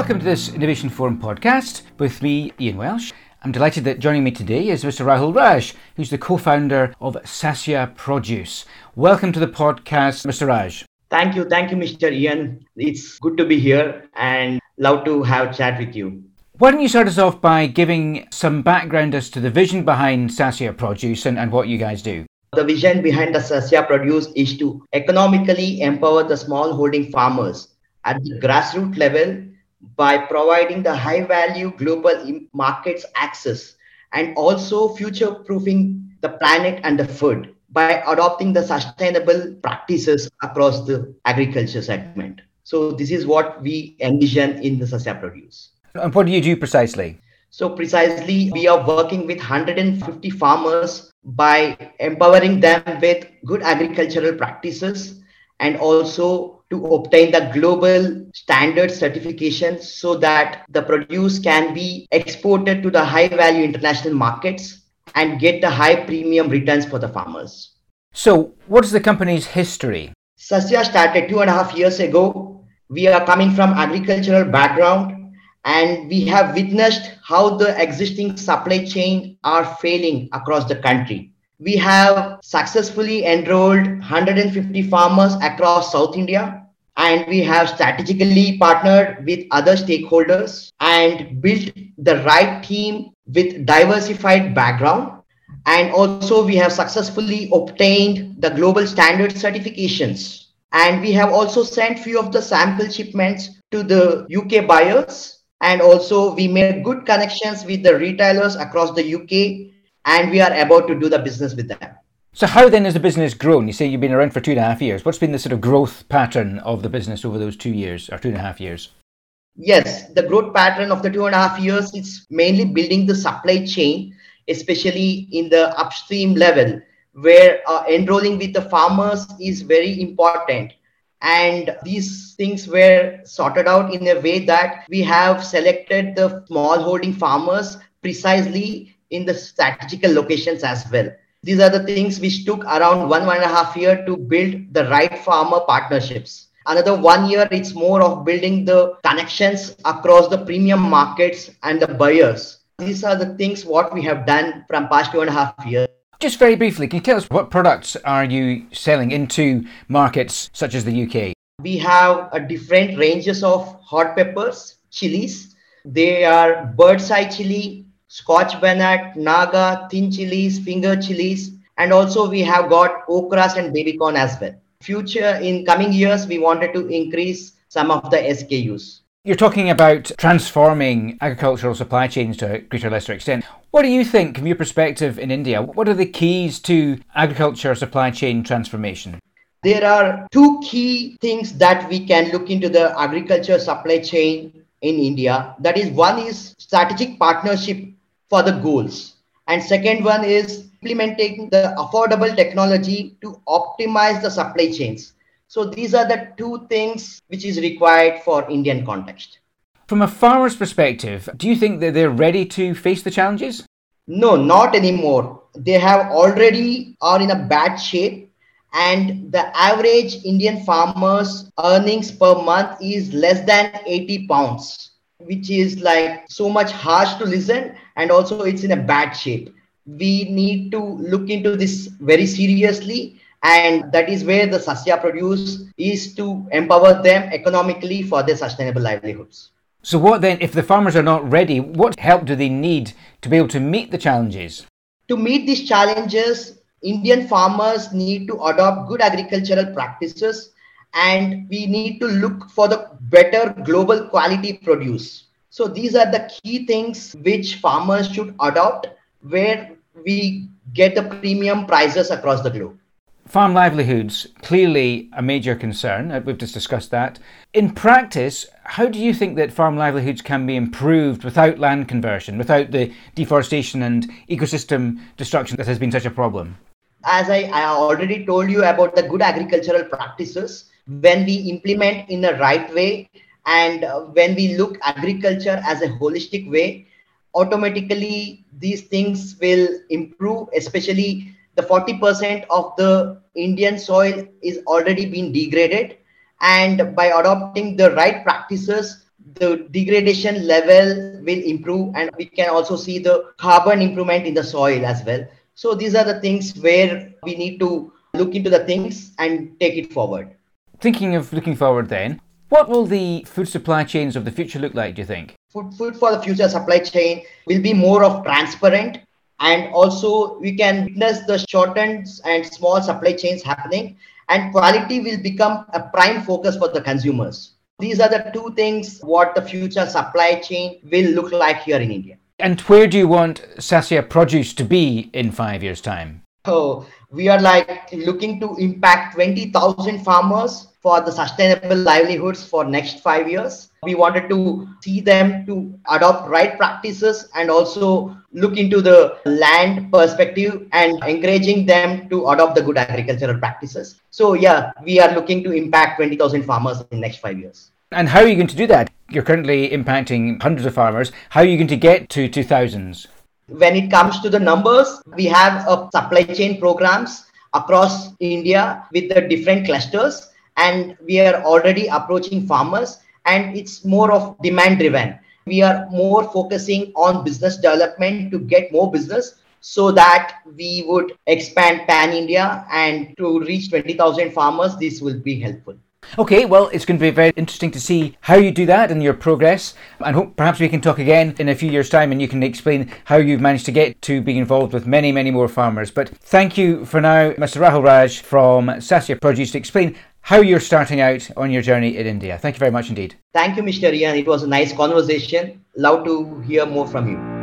Welcome to this Innovation Forum podcast with me, Ian Welsh. I'm delighted that joining me today is Mr. Rahul Raj, who's the co founder of Sasya Produce. Welcome to the podcast, Mr. Raj. Thank you. Thank you, Mr. Ian. It's good to be here and love to have a chat with you. Why don't you start us off by giving some background as to the vision behind Sasya Produce and, and what you guys do? The vision behind the Sasya Produce is to economically empower the small holding farmers at the grassroots level by providing the high value global markets access and also future proofing the planet and the food by adopting the sustainable practices across the agriculture segment. So this is what we envision in the Sasya Produce. And what do you do precisely? So precisely, we are working with 150 farmers by empowering them with good agricultural practices and also to obtain the global standard certification so that the produce can be exported to the high value international markets and get the high premium returns for the farmers. So, what is the company's history? Sasya started two and a half years ago. We are coming from agricultural background and we have witnessed how the existing supply chain are failing across the country we have successfully enrolled 150 farmers across South India and we have strategically partnered with other stakeholders and built the right team with diversified background. And also we have successfully obtained the global standard certifications. And we have also sent few of the sample shipments to the UK buyers. And also we made good connections with the retailers across the UK and we are about to do the business with them. So, how then has the business grown? You say you've been around for two and a half years. What's been the sort of growth pattern of the business over those two years or two and a half years? Yes, the growth pattern of the two and a half years is mainly building the supply chain, especially in the upstream level, where uh, enrolling with the farmers is very important. And these things were sorted out in a way that we have selected the small holding farmers precisely in the strategical locations as well. These are the things which took around one, one and a half year to build the right farmer partnerships. Another one year, it's more of building the connections across the premium markets and the buyers. These are the things what we have done from past two and a half years. Just very briefly, can you tell us what products are you selling into markets such as the UK? We have a different ranges of hot peppers, chilies. They are bird's eye chili, Scotch bonnet, Naga, thin chilies, finger chilies, and also we have got okras and baby corn as well. Future in coming years, we wanted to increase some of the SKUs. You're talking about transforming agricultural supply chains to a greater or lesser extent. What do you think, from your perspective in India, what are the keys to agriculture supply chain transformation? There are two key things that we can look into the agriculture supply chain in India. That is, one is strategic partnership for the goals. And second one is implementing the affordable technology to optimize the supply chains. So these are the two things which is required for Indian context. From a farmer's perspective, do you think that they're ready to face the challenges? No, not anymore. They have already are in a bad shape and the average Indian farmers earnings per month is less than 80 pounds which is like so much harsh to listen and also it's in a bad shape. We need to look into this very seriously. And that is where the sasya produce is to empower them economically for their sustainable livelihoods. So what then if the farmers are not ready what help do they need to be able to meet the challenges? To meet these challenges indian farmers need to adopt good agricultural practices. And we need to look for the better global quality produce. So these are the key things which farmers should adopt where we get the premium prices across the globe. Farm livelihoods, clearly a major concern. Uh, we've just discussed that. In practice, how do you think that farm livelihoods can be improved without land conversion, without the deforestation and ecosystem destruction that has been such a problem? As I, I already told you about the good agricultural practices, when we implement in the right way and uh, when we look agriculture as a holistic way automatically these things will improve especially the 40% of the indian soil is already been degraded and by adopting the right practices the degradation level will improve and we can also see the carbon improvement in the soil as well. So these are the things where we need to look into the things and take it forward. Thinking of looking forward then, what will the food supply chains of the future look like, do you think? Food, food for the future supply chain will be more of transparent and also we can witness the shortened and small supply chains happening and quality will become a prime focus for the consumers. These are the two things what the future supply chain will look like here in India. And where do you want Sasya produce to be in five years' time? So we are like looking to impact 20,000 farmers for the sustainable livelihoods for next five years. We wanted to see them to adopt right practices and also look into the land perspective and encouraging them to adopt the good agricultural practices. So yeah, we are looking to impact 20,000 farmers in next five years. And how are you going to do that? You're currently impacting hundreds of farmers. How are you going to get to 2000s? When it comes to the numbers, we have a supply chain programs across India with the different clusters and we are already approaching farmers and it's more of demand driven we are more focusing on business development to get more business so that we would expand pan india and to reach 20000 farmers this will be helpful Okay, well, it's going to be very interesting to see how you do that and your progress. And hope perhaps we can talk again in a few years' time and you can explain how you've managed to get to being involved with many, many more farmers. But thank you for now, Mr. Rahul Raj from Sasya Produce, to explain how you're starting out on your journey in India. Thank you very much indeed. Thank you, Mr. Ian. It was a nice conversation. Love to hear more from you.